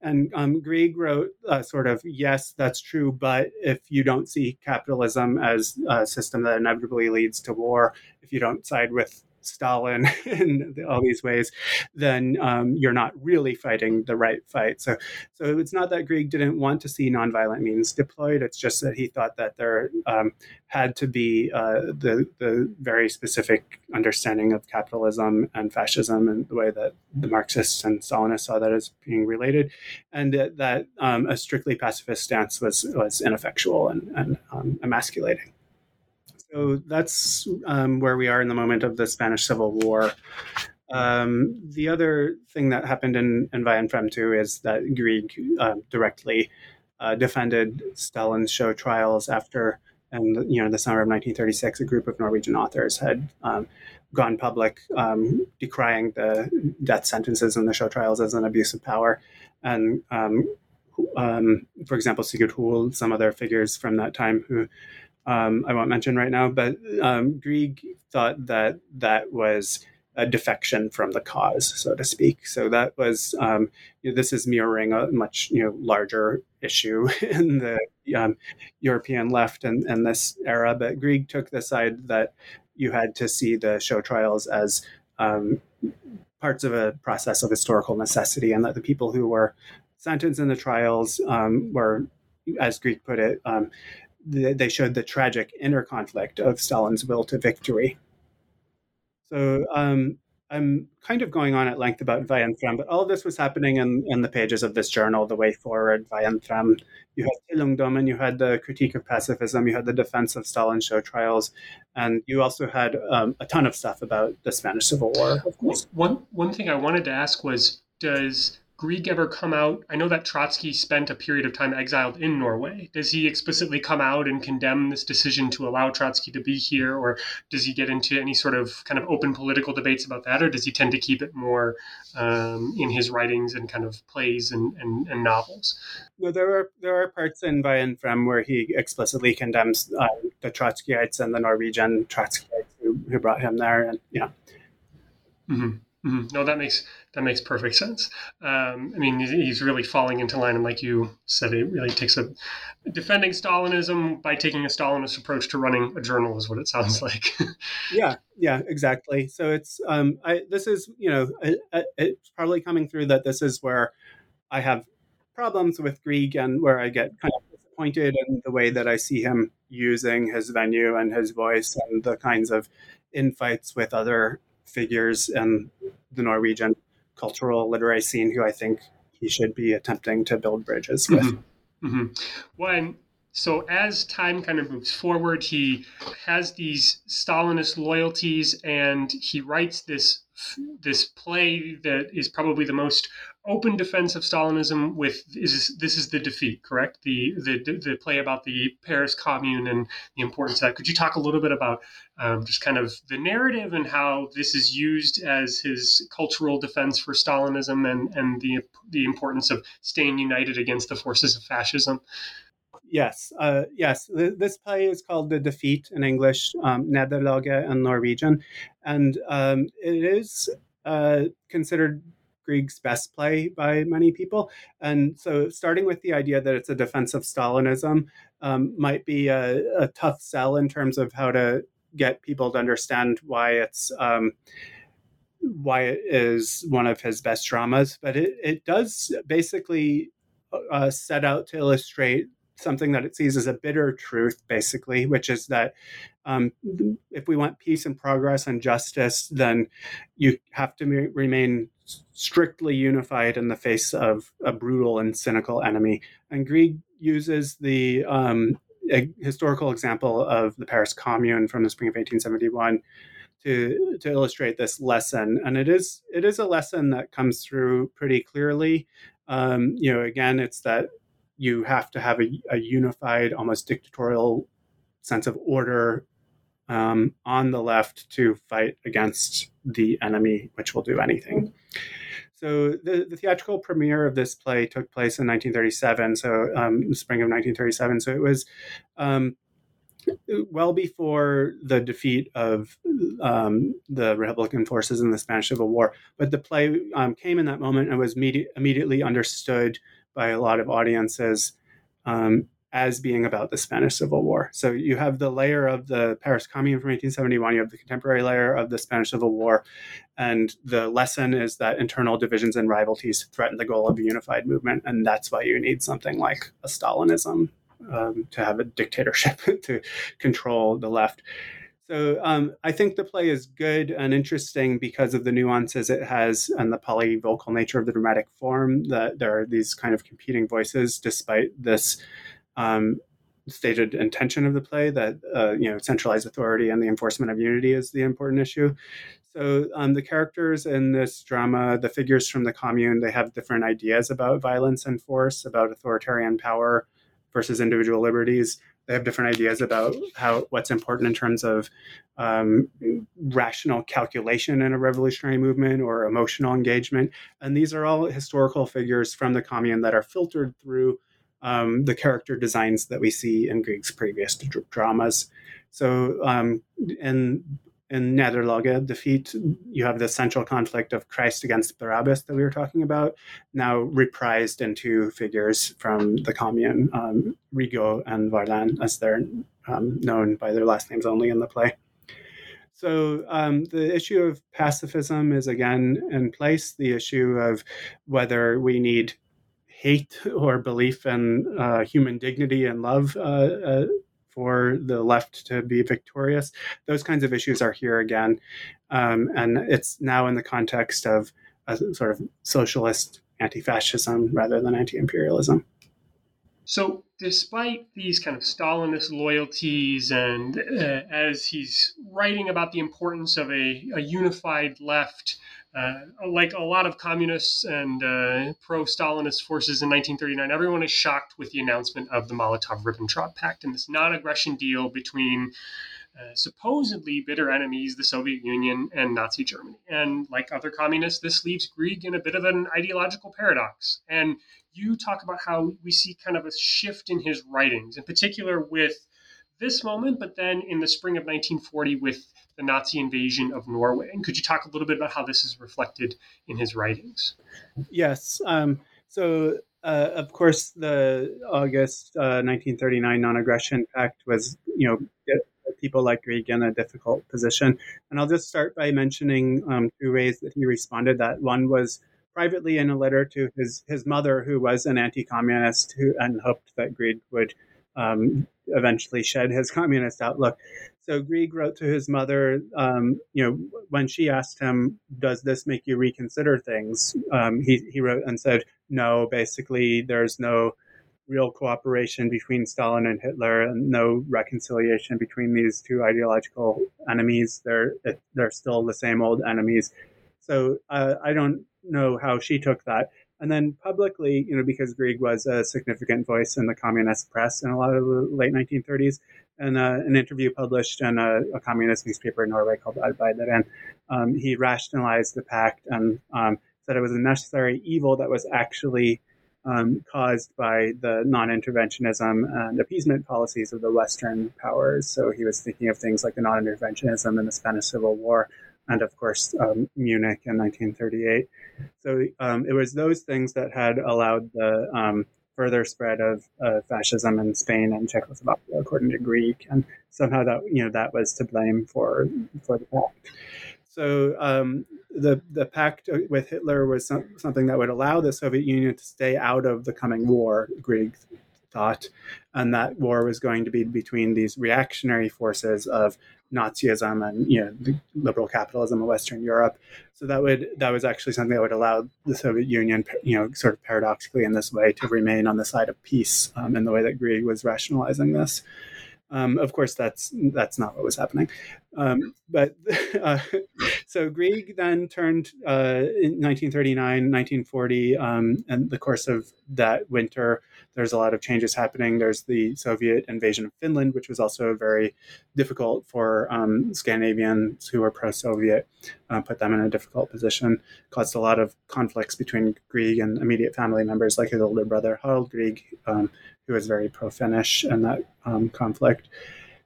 And um, Grieg wrote uh, sort of, yes, that's true, but if you don't see capitalism as a system that inevitably leads to war, if you don't side with Stalin <laughs> in all these ways, then um, you're not really fighting the right fight. So, so it's not that Grieg didn't want to see nonviolent means deployed. It's just that he thought that there um, had to be uh, the the very specific understanding of capitalism and fascism and the way that the Marxists and Stalinists saw that as being related, and that, that um, a strictly pacifist stance was was ineffectual and, and um, emasculating. So that's um, where we are in the moment of the Spanish Civil War. Um, the other thing that happened in, in Veien Frem too is that Grieg uh, directly uh, defended Stalin's show trials after, and you know, the summer of 1936, a group of Norwegian authors had um, gone public um, decrying the death sentences in the show trials as an abuse of power. And um, for example, Sigurd Hoel, some other figures from that time who um, I won't mention right now, but um, Grieg thought that that was a defection from the cause, so to speak. So that was um, you know, this is mirroring a much you know larger issue <laughs> in the um, European left and, and this era. But Grieg took the side that you had to see the show trials as um, parts of a process of historical necessity, and that the people who were sentenced in the trials um, were, as Grieg put it, um, they showed the tragic inner conflict of Stalin's will to victory. So um, I'm kind of going on at length about Veien but all of this was happening in, in the pages of this journal, The Way Forward, Veien You had Til Ungdommen, you had the critique of pacifism, you had the defense of Stalin show trials, and you also had um, a ton of stuff about the Spanish Civil War, of course.
One, one thing I wanted to ask was, does Grieg ever come out? I know that Trotsky spent a period of time exiled in Norway. Does he explicitly come out and condemn this decision to allow Trotsky to be here, or does he get into any sort of kind of open political debates about that, or does he tend to keep it more um, in his writings and kind of plays and, and, and, novels?
No, there are there are parts in Veien Frem where he explicitly condemns uh, the Trotskyites and the Norwegian Trotskyites who, who brought him there, and yeah.
Mm-hmm. Mm-hmm. No, that makes that makes perfect sense. Um, I mean, he's really falling into line, and like you said, it really takes a defending Stalinism by taking a Stalinist approach to running a journal is what it sounds <laughs> like.
yeah, yeah, exactly. So it's um, I, this is you know it, it's probably coming through that this is where I have problems with Grieg and where I get kind of disappointed in the way that I see him using his venue and his voice and the kinds of infights with other figures in the Norwegian cultural literary scene who I think he should be attempting to build bridges with. Mm-hmm.
Mm-hmm. Well, so as time kind of moves forward, he has these Stalinist loyalties, and he writes this this play that is probably the most open defense of Stalinism. With is this is the defeat, correct? The the the play about the Paris Commune and the importance of that. Could you talk a little bit about um, just kind of the narrative and how this is used as his cultural defense for Stalinism and and the the importance of staying united against the forces of fascism?
Yes, uh, yes. This play is called The Defeat in English, um, Nederlaget in Norwegian, and um, it is uh, considered Grieg's best play by many people. And so, starting with the idea that it's a defense of Stalinism um, might be a, a, tough sell in terms of how to get people to understand why it's. Um, why it is one of his best dramas, but it, it does basically uh, set out to illustrate something that it sees as a bitter truth, basically, which is that um, if we want peace and progress and justice, then you have to remain strictly unified in the face of a brutal and cynical enemy. And Grieg uses the um, historical example of the Paris Commune from the spring of 1871 to to illustrate this lesson. And it is it is a lesson that comes through pretty clearly. Um, you know, again, it's that you have to have a, a unified, almost dictatorial sense of order um, on the left to fight against the enemy, which will do anything. So the, the theatrical premiere of this play took place in 1937, so um, spring of 1937. So it was um, well before the defeat of um, the Republican forces in the Spanish Civil War. But the play um, came in that moment and was immedi- immediately understood by a lot of audiences um, as being about the Spanish Civil War. So you have the layer of the Paris Commune from 1871, you have the contemporary layer of the Spanish Civil War, and the lesson is that internal divisions and rivalries threaten the goal of a unified movement, and that's why you need something like a Stalinism um, to have a dictatorship <laughs> to control the left. So um, I think the play is good and interesting because of the nuances it has and the polyvocal nature of the dramatic form. That there are these kind of competing voices, despite this um, stated intention of the play that uh, you know centralized authority and the enforcement of unity is the important issue. So um, the characters in this drama, the figures from the commune, they have different ideas about violence and force, about authoritarian power versus individual liberties they have different ideas about how what's important in terms of um, rational calculation in a revolutionary movement or emotional engagement. And these are all historical figures from the commune that are filtered through um, the character designs that we see in Grieg's previous dramas. So, um, in in Nederlaget, defeat, you have the central conflict of Christ against Barabbas that we were talking about, now reprised in two figures from the commune, um, Rigault and Varlin, as they're um, known by their last names only in the play. So um, the issue of pacifism is again in place. The issue of whether we need hate or belief in uh, human dignity and love uh, uh, for the left to be victorious. Those kinds of issues are here again. Um, and it's now in the context of a sort of socialist anti fascism rather than anti imperialism.
So, despite these kind of Stalinist loyalties, and uh, as he's writing about the importance of a, a unified left, uh, like a lot of communists and uh, pro Stalinist forces in 1939, everyone is shocked with the announcement of the Molotov Ribbentrop Pact and this non aggression deal between uh, supposedly bitter enemies, the Soviet Union and Nazi Germany. And like other communists, this leaves Grieg in a bit of an ideological paradox. And you talk about how we see kind of a shift in his writings, in particular with this moment, but then in the spring of 1940 with the Nazi invasion of Norway. And could you talk a little bit about how this is reflected in his writings?
Yes. Um, so, uh, of course, the August uh, 1939 non-aggression pact was, you know, people like Grieg in a difficult position. And I'll just start by mentioning um, two ways that he responded. That one was privately in a letter to his his mother, who was an anti-communist, who and hoped that Grieg would um, eventually shed his communist outlook. So Grieg wrote to his mother, um, you know, when she asked him, "Does this make you reconsider things?" Um, he he wrote and said, "No. Basically, there's no real cooperation between Stalin and Hitler, and no reconciliation between these two ideological enemies. They're they're still the same old enemies. So uh, I don't know how she took that. And then publicly, you know, because Grieg was a significant voice in the communist press in a lot of the late 1930s, and uh, an interview published in a, a, communist newspaper in Norway called Arbeideren, um, he rationalized the pact and um, said it was a necessary evil that was actually um, caused by the non-interventionism and appeasement policies of the Western powers. So he was thinking of things like the non-interventionism in the Spanish Civil War, and of course um, Munich in 1938. So um, it was those things that had allowed the um, further spread of uh, fascism in Spain and Czechoslovakia, according to Grieg, and somehow that you know that was to blame for for the pact. So um, the the pact with Hitler was some, something that would allow the Soviet Union to stay out of the coming war. Grieg thought, and that war was going to be between these reactionary forces of Nazism and you know liberal capitalism of Western Europe. So that would that was actually something that would allow the Soviet Union, you know, sort of paradoxically in this way, to remain on the side of peace um, in the way that Grieg was rationalizing this. Um, of course, that's that's not what was happening. Um, but <laughs> uh, so Grieg then turned uh, in 1939, 1940, um, and the course of that winter, there's a lot of changes happening. There's the Soviet invasion of Finland, which was also very difficult for um, Scandinavians who were pro-Soviet, uh, put them in a difficult position, caused a lot of conflicts between Grieg and immediate family members, like his older brother Harald Grieg, um, who was very pro-Finnish in that um, conflict.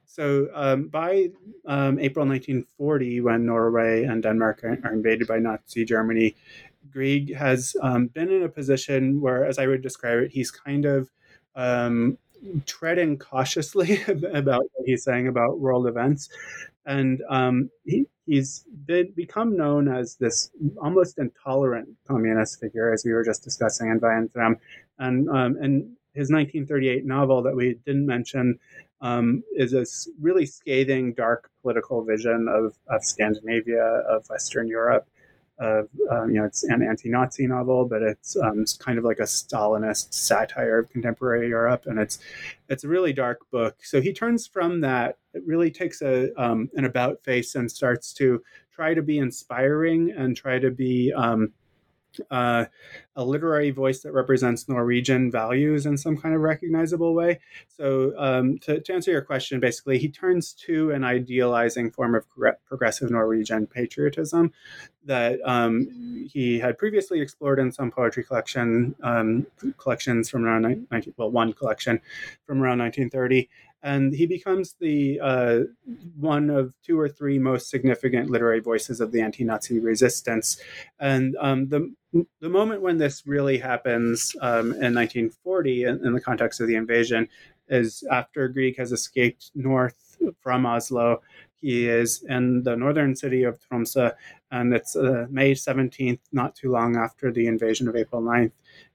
So um, by um, April 1940, when Norway and Denmark are invaded by Nazi Germany, Grieg has um, been in a position where, as I would describe it, he's kind of um, treading cautiously <laughs> about what he's saying about world events. And um, he, he's been, become known as this almost intolerant communist figure, as we were just discussing in Veien Frem. And, um, and his 1938 novel that we didn't mention um, is a really scathing, dark political vision of, of Scandinavia, of Western Europe. Of, um, you know, it's an anti-Nazi novel, but it's, um, kind of like a Stalinist satire of contemporary Europe, and it's it's a really dark book. So he turns from that. It really takes a um, an about face and starts to try to be inspiring and try to be um, uh, a literary voice that represents Norwegian values in some kind of recognizable way. So, um, to, to, answer your question, basically, he turns to an idealizing form of progressive Norwegian patriotism that um, he had previously explored in some poetry collection um, collections from around 19, well, one collection from around 1930 and he becomes the uh, one of two or three most significant literary voices of the anti-Nazi resistance. And um, the the moment when this really happens um, in 1940, in, in, the context of the invasion, is after Grieg has escaped north from Oslo. He is in the northern city of Tromsø, and it's uh, May 17th, not too long after the invasion of April 9th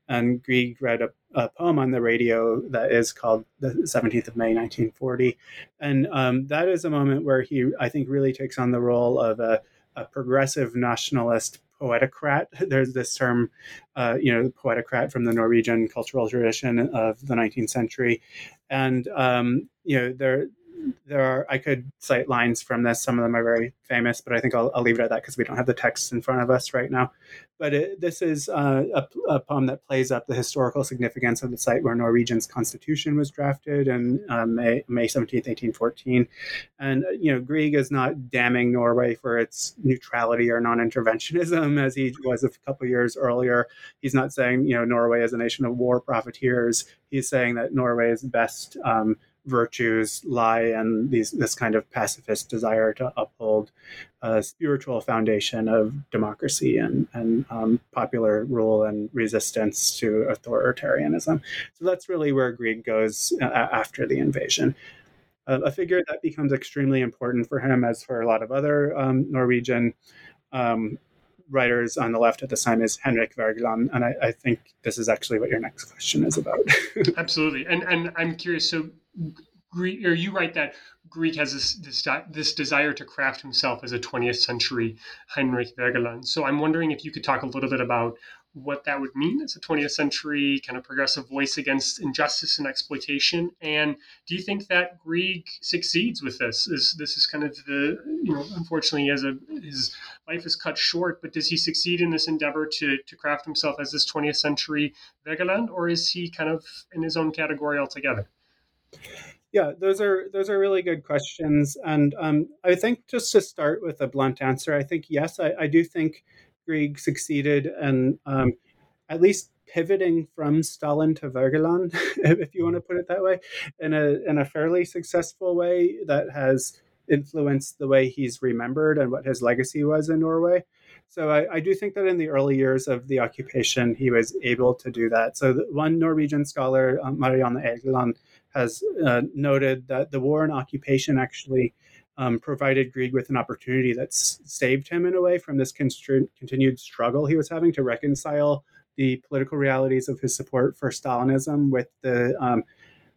and Grieg read a, a, poem on the radio that is called the 17th of May 1940. And um, that is a moment where he, I think, really takes on the role of a, a progressive nationalist poetocrat. <laughs> There's this term, uh, you know, poetocrat from the Norwegian cultural tradition of the 19th century. And, um, you know, there, there are I could cite lines from this. Some of them are very famous, but I think I'll, I'll leave it at that because we don't have the text in front of us right now. But it, this is uh, a, a, poem that plays up the historical significance of the site where Norwegian's constitution was drafted in uh, May, May 17th, 1814. And, uh, you know, Grieg is not damning Norway for its neutrality or non-interventionism as he was a couple years earlier. He's not saying, you know, Norway is a nation of war profiteers. He's saying that Norway is best um, virtues lie in these this kind of pacifist desire to uphold a spiritual foundation of democracy and and um, popular rule and resistance to authoritarianism. So that's really where Grieg goes uh, after the invasion. Uh, a figure that becomes extremely important for him, as for a lot of other um, Norwegian um, writers on the left at the time is Henrik Wergeland, and I, I, think this is actually what your next question is about. <laughs>
Absolutely, and and I'm curious. So Grieg, or you write that Grieg has this, this, this desire to craft himself as a 20th century Henrik Wergeland. So I'm wondering if you could talk a little bit about what that would mean as a 20th century kind of progressive voice against injustice and exploitation? And do you think that Grieg succeeds with this? Is this is kind of the you know unfortunately as a his life is cut short, but does he succeed in this endeavor to to craft himself as this 20th century Wergeland, or is he kind of in his own category altogether?
Yeah, those are those are really good questions, and um, I think just to start with a blunt answer, I think yes, I, I do think Grieg succeeded and um, at least pivoting from Stalin to Wergeland, <laughs> if you want to put it that way, in a in a fairly successful way that has influenced the way he's remembered and what his legacy was in Norway. So I, I do think that in the early years of the occupation, he was able to do that. So one Norwegian scholar, um, Marianne Egeland, has uh, noted that the war and occupation actually um, provided Grieg with an opportunity that saved him in a way from this continued struggle he was having to reconcile the political realities of his support for Stalinism with the um,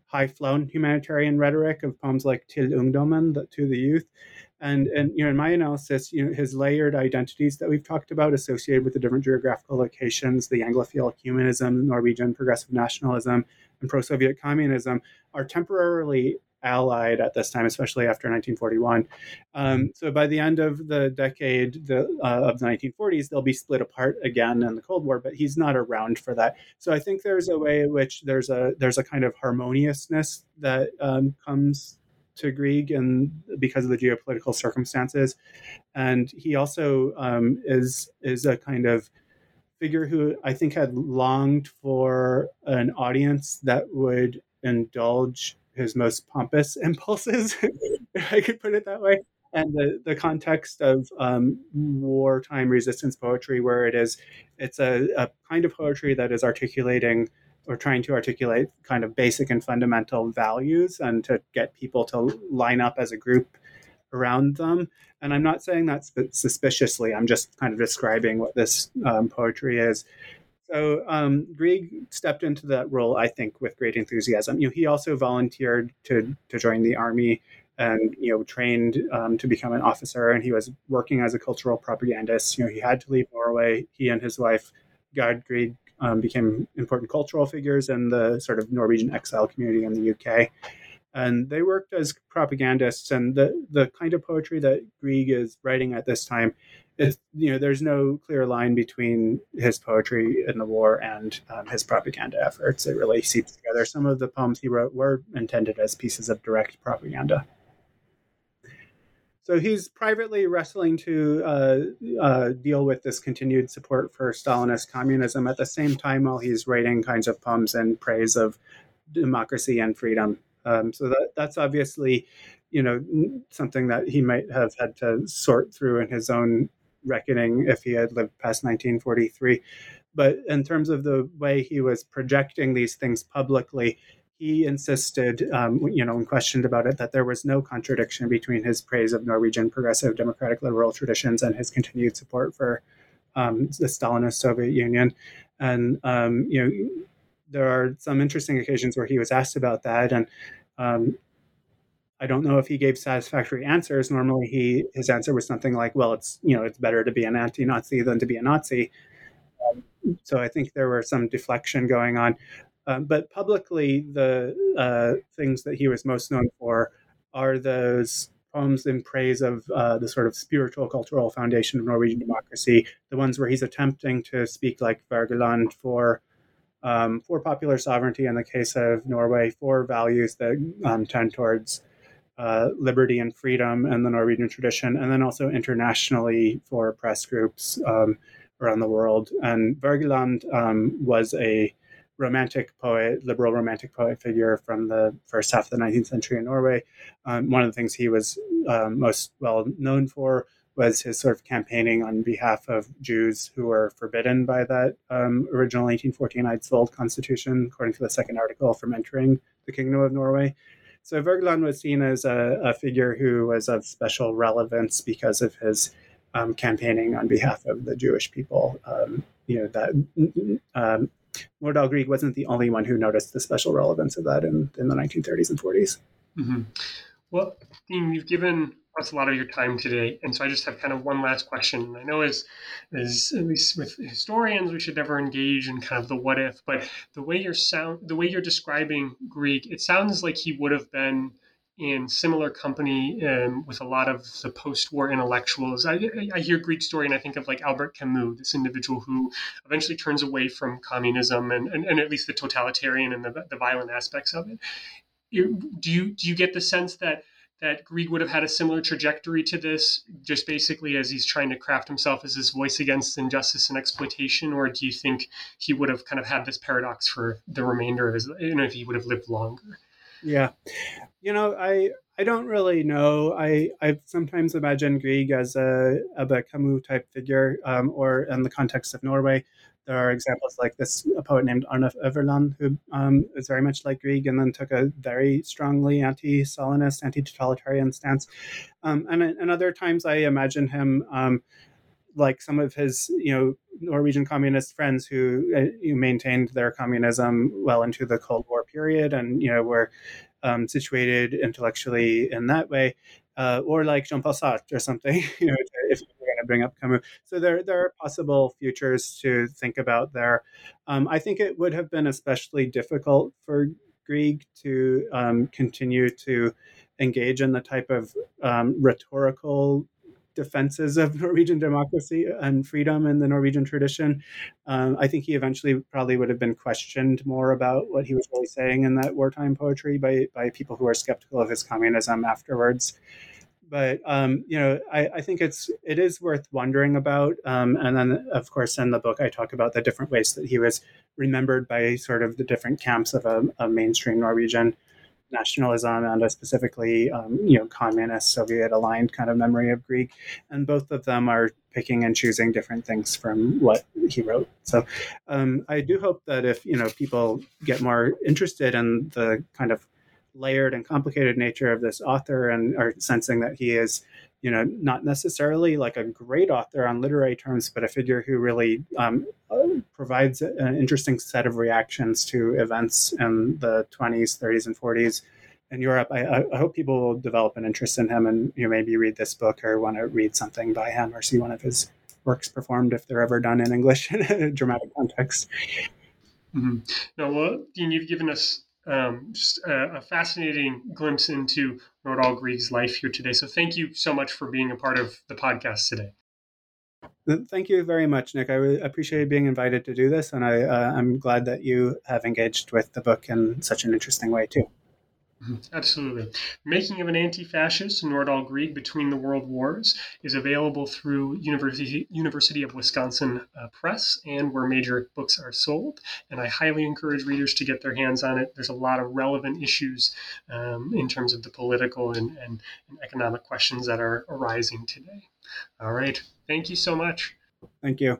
high flown humanitarian rhetoric of poems like Til Ungdommen, the, to the youth. And, and you know, in my analysis, you know, his layered identities that we've talked about associated with the different geographical locations, the Anglophile humanism, Norwegian progressive nationalism, and pro-Soviet communism are temporarily allied at this time, especially after 1941. Um, so by the end of the decade the, uh, of the 1940s, they'll be split apart again in the Cold War. But he's not around for that. So I think there's a way in which there's a there's a kind of harmoniousness that um, comes to Grieg and because of the geopolitical circumstances, and he also um, is is a kind of figure who I think had longed for an audience that would indulge his most pompous <laughs> impulses, if I could put it that way. And the, the context of um, wartime resistance poetry, where it is, it's a, a kind of poetry that is articulating or trying to articulate kind of basic and fundamental values and to get people to line up as a group around them. And I'm not saying that suspiciously, I'm just kind of describing what this um, poetry is. So um, Grieg stepped into that role, I think, with great enthusiasm. You know, he also volunteered to to join the army and you know trained um, to become an officer, and he was working as a cultural propagandist. You know, he had to leave Norway. He and his wife, Gerd Grieg, um, became important cultural figures in the sort of Norwegian exile community in the UK. And they worked as propagandists, and the the kind of poetry that Grieg is writing at this time it's, you know, there's no clear line between his poetry in the war and um, his propaganda efforts. It really seeps together. Some of the poems he wrote were intended as pieces of direct propaganda. So he's privately wrestling to uh, uh, deal with this continued support for Stalinist communism at the same time while he's writing kinds of poems in praise of democracy and freedom. Um, so that, that's obviously, you know, something that he might have had to sort through in his own reckoning if he had lived past 1943. But in terms of the way he was projecting these things publicly, he insisted, um, you know, when questioned about it, that there was no contradiction between his praise of Norwegian progressive democratic liberal traditions and his continued support for um, the Stalinist Soviet Union. And, um, you know, there are some interesting occasions where he was asked about that. And um, I don't know if he gave satisfactory answers. Normally, he his answer was something like, "Well, it's you know it's better to be an anti-Nazi than to be a Nazi." Um, so I think there were some deflection going on. Um, but publicly, the uh, things that he was most known for are those poems in praise of uh, the sort of spiritual cultural foundation of Norwegian democracy, the ones where he's attempting to speak like Wergeland for um, for popular sovereignty in the case of Norway, for values that um, tend towards uh, liberty and freedom and the Norwegian tradition, and then also internationally for press groups um, around the world. And Wergeland um, was a romantic poet, liberal romantic poet figure from the first half of the 19th century in Norway. Um, one of the things he was um, most well known for was his sort of campaigning on behalf of Jews who were forbidden by that um, original 1814 Eidsvold constitution, according to the second article, from entering the Kingdom of Norway. So Wergeland was seen as a, a, figure who was of special relevance because of his um, campaigning on behalf of the Jewish people. Um, you know that um, Nordahl Grieg wasn't the only one who noticed the special relevance of that in, in the 1930s and 40s.
Mm-hmm. Well, Dean, you've given us a lot of your time today. And so I just have kind of one last question. I know as, as at least with historians, we should never engage in kind of the what if, but the way you're sound, the way you're describing Grieg, it sounds like he would have been in similar company um, with a lot of the post-war intellectuals. I, I hear Grieg story and I think of like Albert Camus, this individual who eventually turns away from communism and, and, and at least the totalitarian and the, the violent aspects of it. Do you do you get the sense that that Grieg would have had a similar trajectory to this, just basically as he's trying to craft himself as his voice against injustice and exploitation, or do you think he would have kind of had this paradox for the remainder of his, you know, if he would have lived longer?
Yeah, you know, I I don't really know. I I sometimes imagine Grieg as a a Camus type figure, um, or in the context of Norway, there are examples like this a poet named Arnulf Øverland, who um, is very much like Grieg and then took a very strongly anti-Stalinist, anti-totalitarian stance. Um, and, and other times I imagine him um, like some of his, you know, Norwegian communist friends who, uh, maintained their communism well into the Cold War period and, you know, were um, situated intellectually in that way. Uh, or like Jean-Paul Sartre or something, <laughs> you know, if we're going to bring up Camus. So there, there are possible futures to think about there. Um, I think it would have been especially difficult for Grieg to um, continue to engage in the type of um, rhetorical defenses of <laughs> Norwegian democracy and freedom in the Norwegian tradition. Um, I think he eventually probably would have been questioned more about what he was really saying in that wartime poetry by, by people who are skeptical of his communism afterwards but um, you know, I, I, think it's it is worth wondering about. Um, and then, of course, in the book, I talk about the different ways that he was remembered by sort of the different camps of a, a mainstream Norwegian nationalism and a specifically, um, you know, communist Soviet aligned kind of memory of Grieg, And both of them are picking and choosing different things from what he wrote. So um, I do hope that if you know people get more interested in the kind of layered and complicated nature of this author and are sensing that he is you know not necessarily like a great author on literary terms but a figure who really um, provides an interesting set of reactions to events in the 20s 30s and 40s in Europe, I, I, hope people will develop an interest in him and you know, maybe read this book or want to read something by him or see one of his works performed if they're ever done in English <laughs> in a dramatic context.
Mm-hmm. No, well, Dean, you've given us um, just a, a, fascinating glimpse into Nordahl Grieg's life here today. So thank you so much for being a part of the podcast today.
Thank you very much, Nick. I really appreciate being invited to do this, and I, uh, I'm glad that you have engaged with the book in such an interesting way too.
Mm-hmm. Absolutely. Making of an Anti-Fascist, Nordahl Grieg Between the World Wars is available through University, University of Wisconsin uh, Press and where major books are sold. And I highly encourage readers to get their hands on it. There's a lot of relevant issues um, in terms of the political and, and, and economic questions that are arising today. All right. Thank you so much.
Thank you.